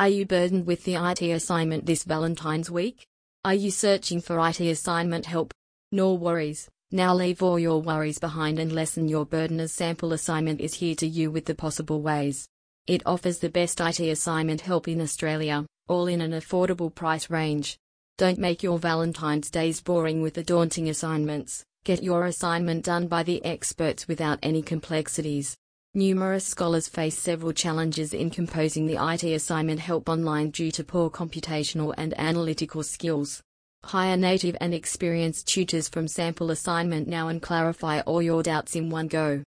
Are you burdened with the IT assignment this Valentine's week? Are you searching for IT assignment help? No worries. Now leave all your worries behind and lessen your burden as Sample Assignment is here to you with the possible ways. It offers the best IT assignment help in Australia, all in an affordable price range. Don't make your Valentine's days boring with the daunting assignments. Get your assignment done by the experts without any complexities. Numerous scholars face several challenges in composing the IT assignment help online due to poor computational and analytical skills. Hire native and experienced tutors from sample assignment now and clarify all your doubts in one go.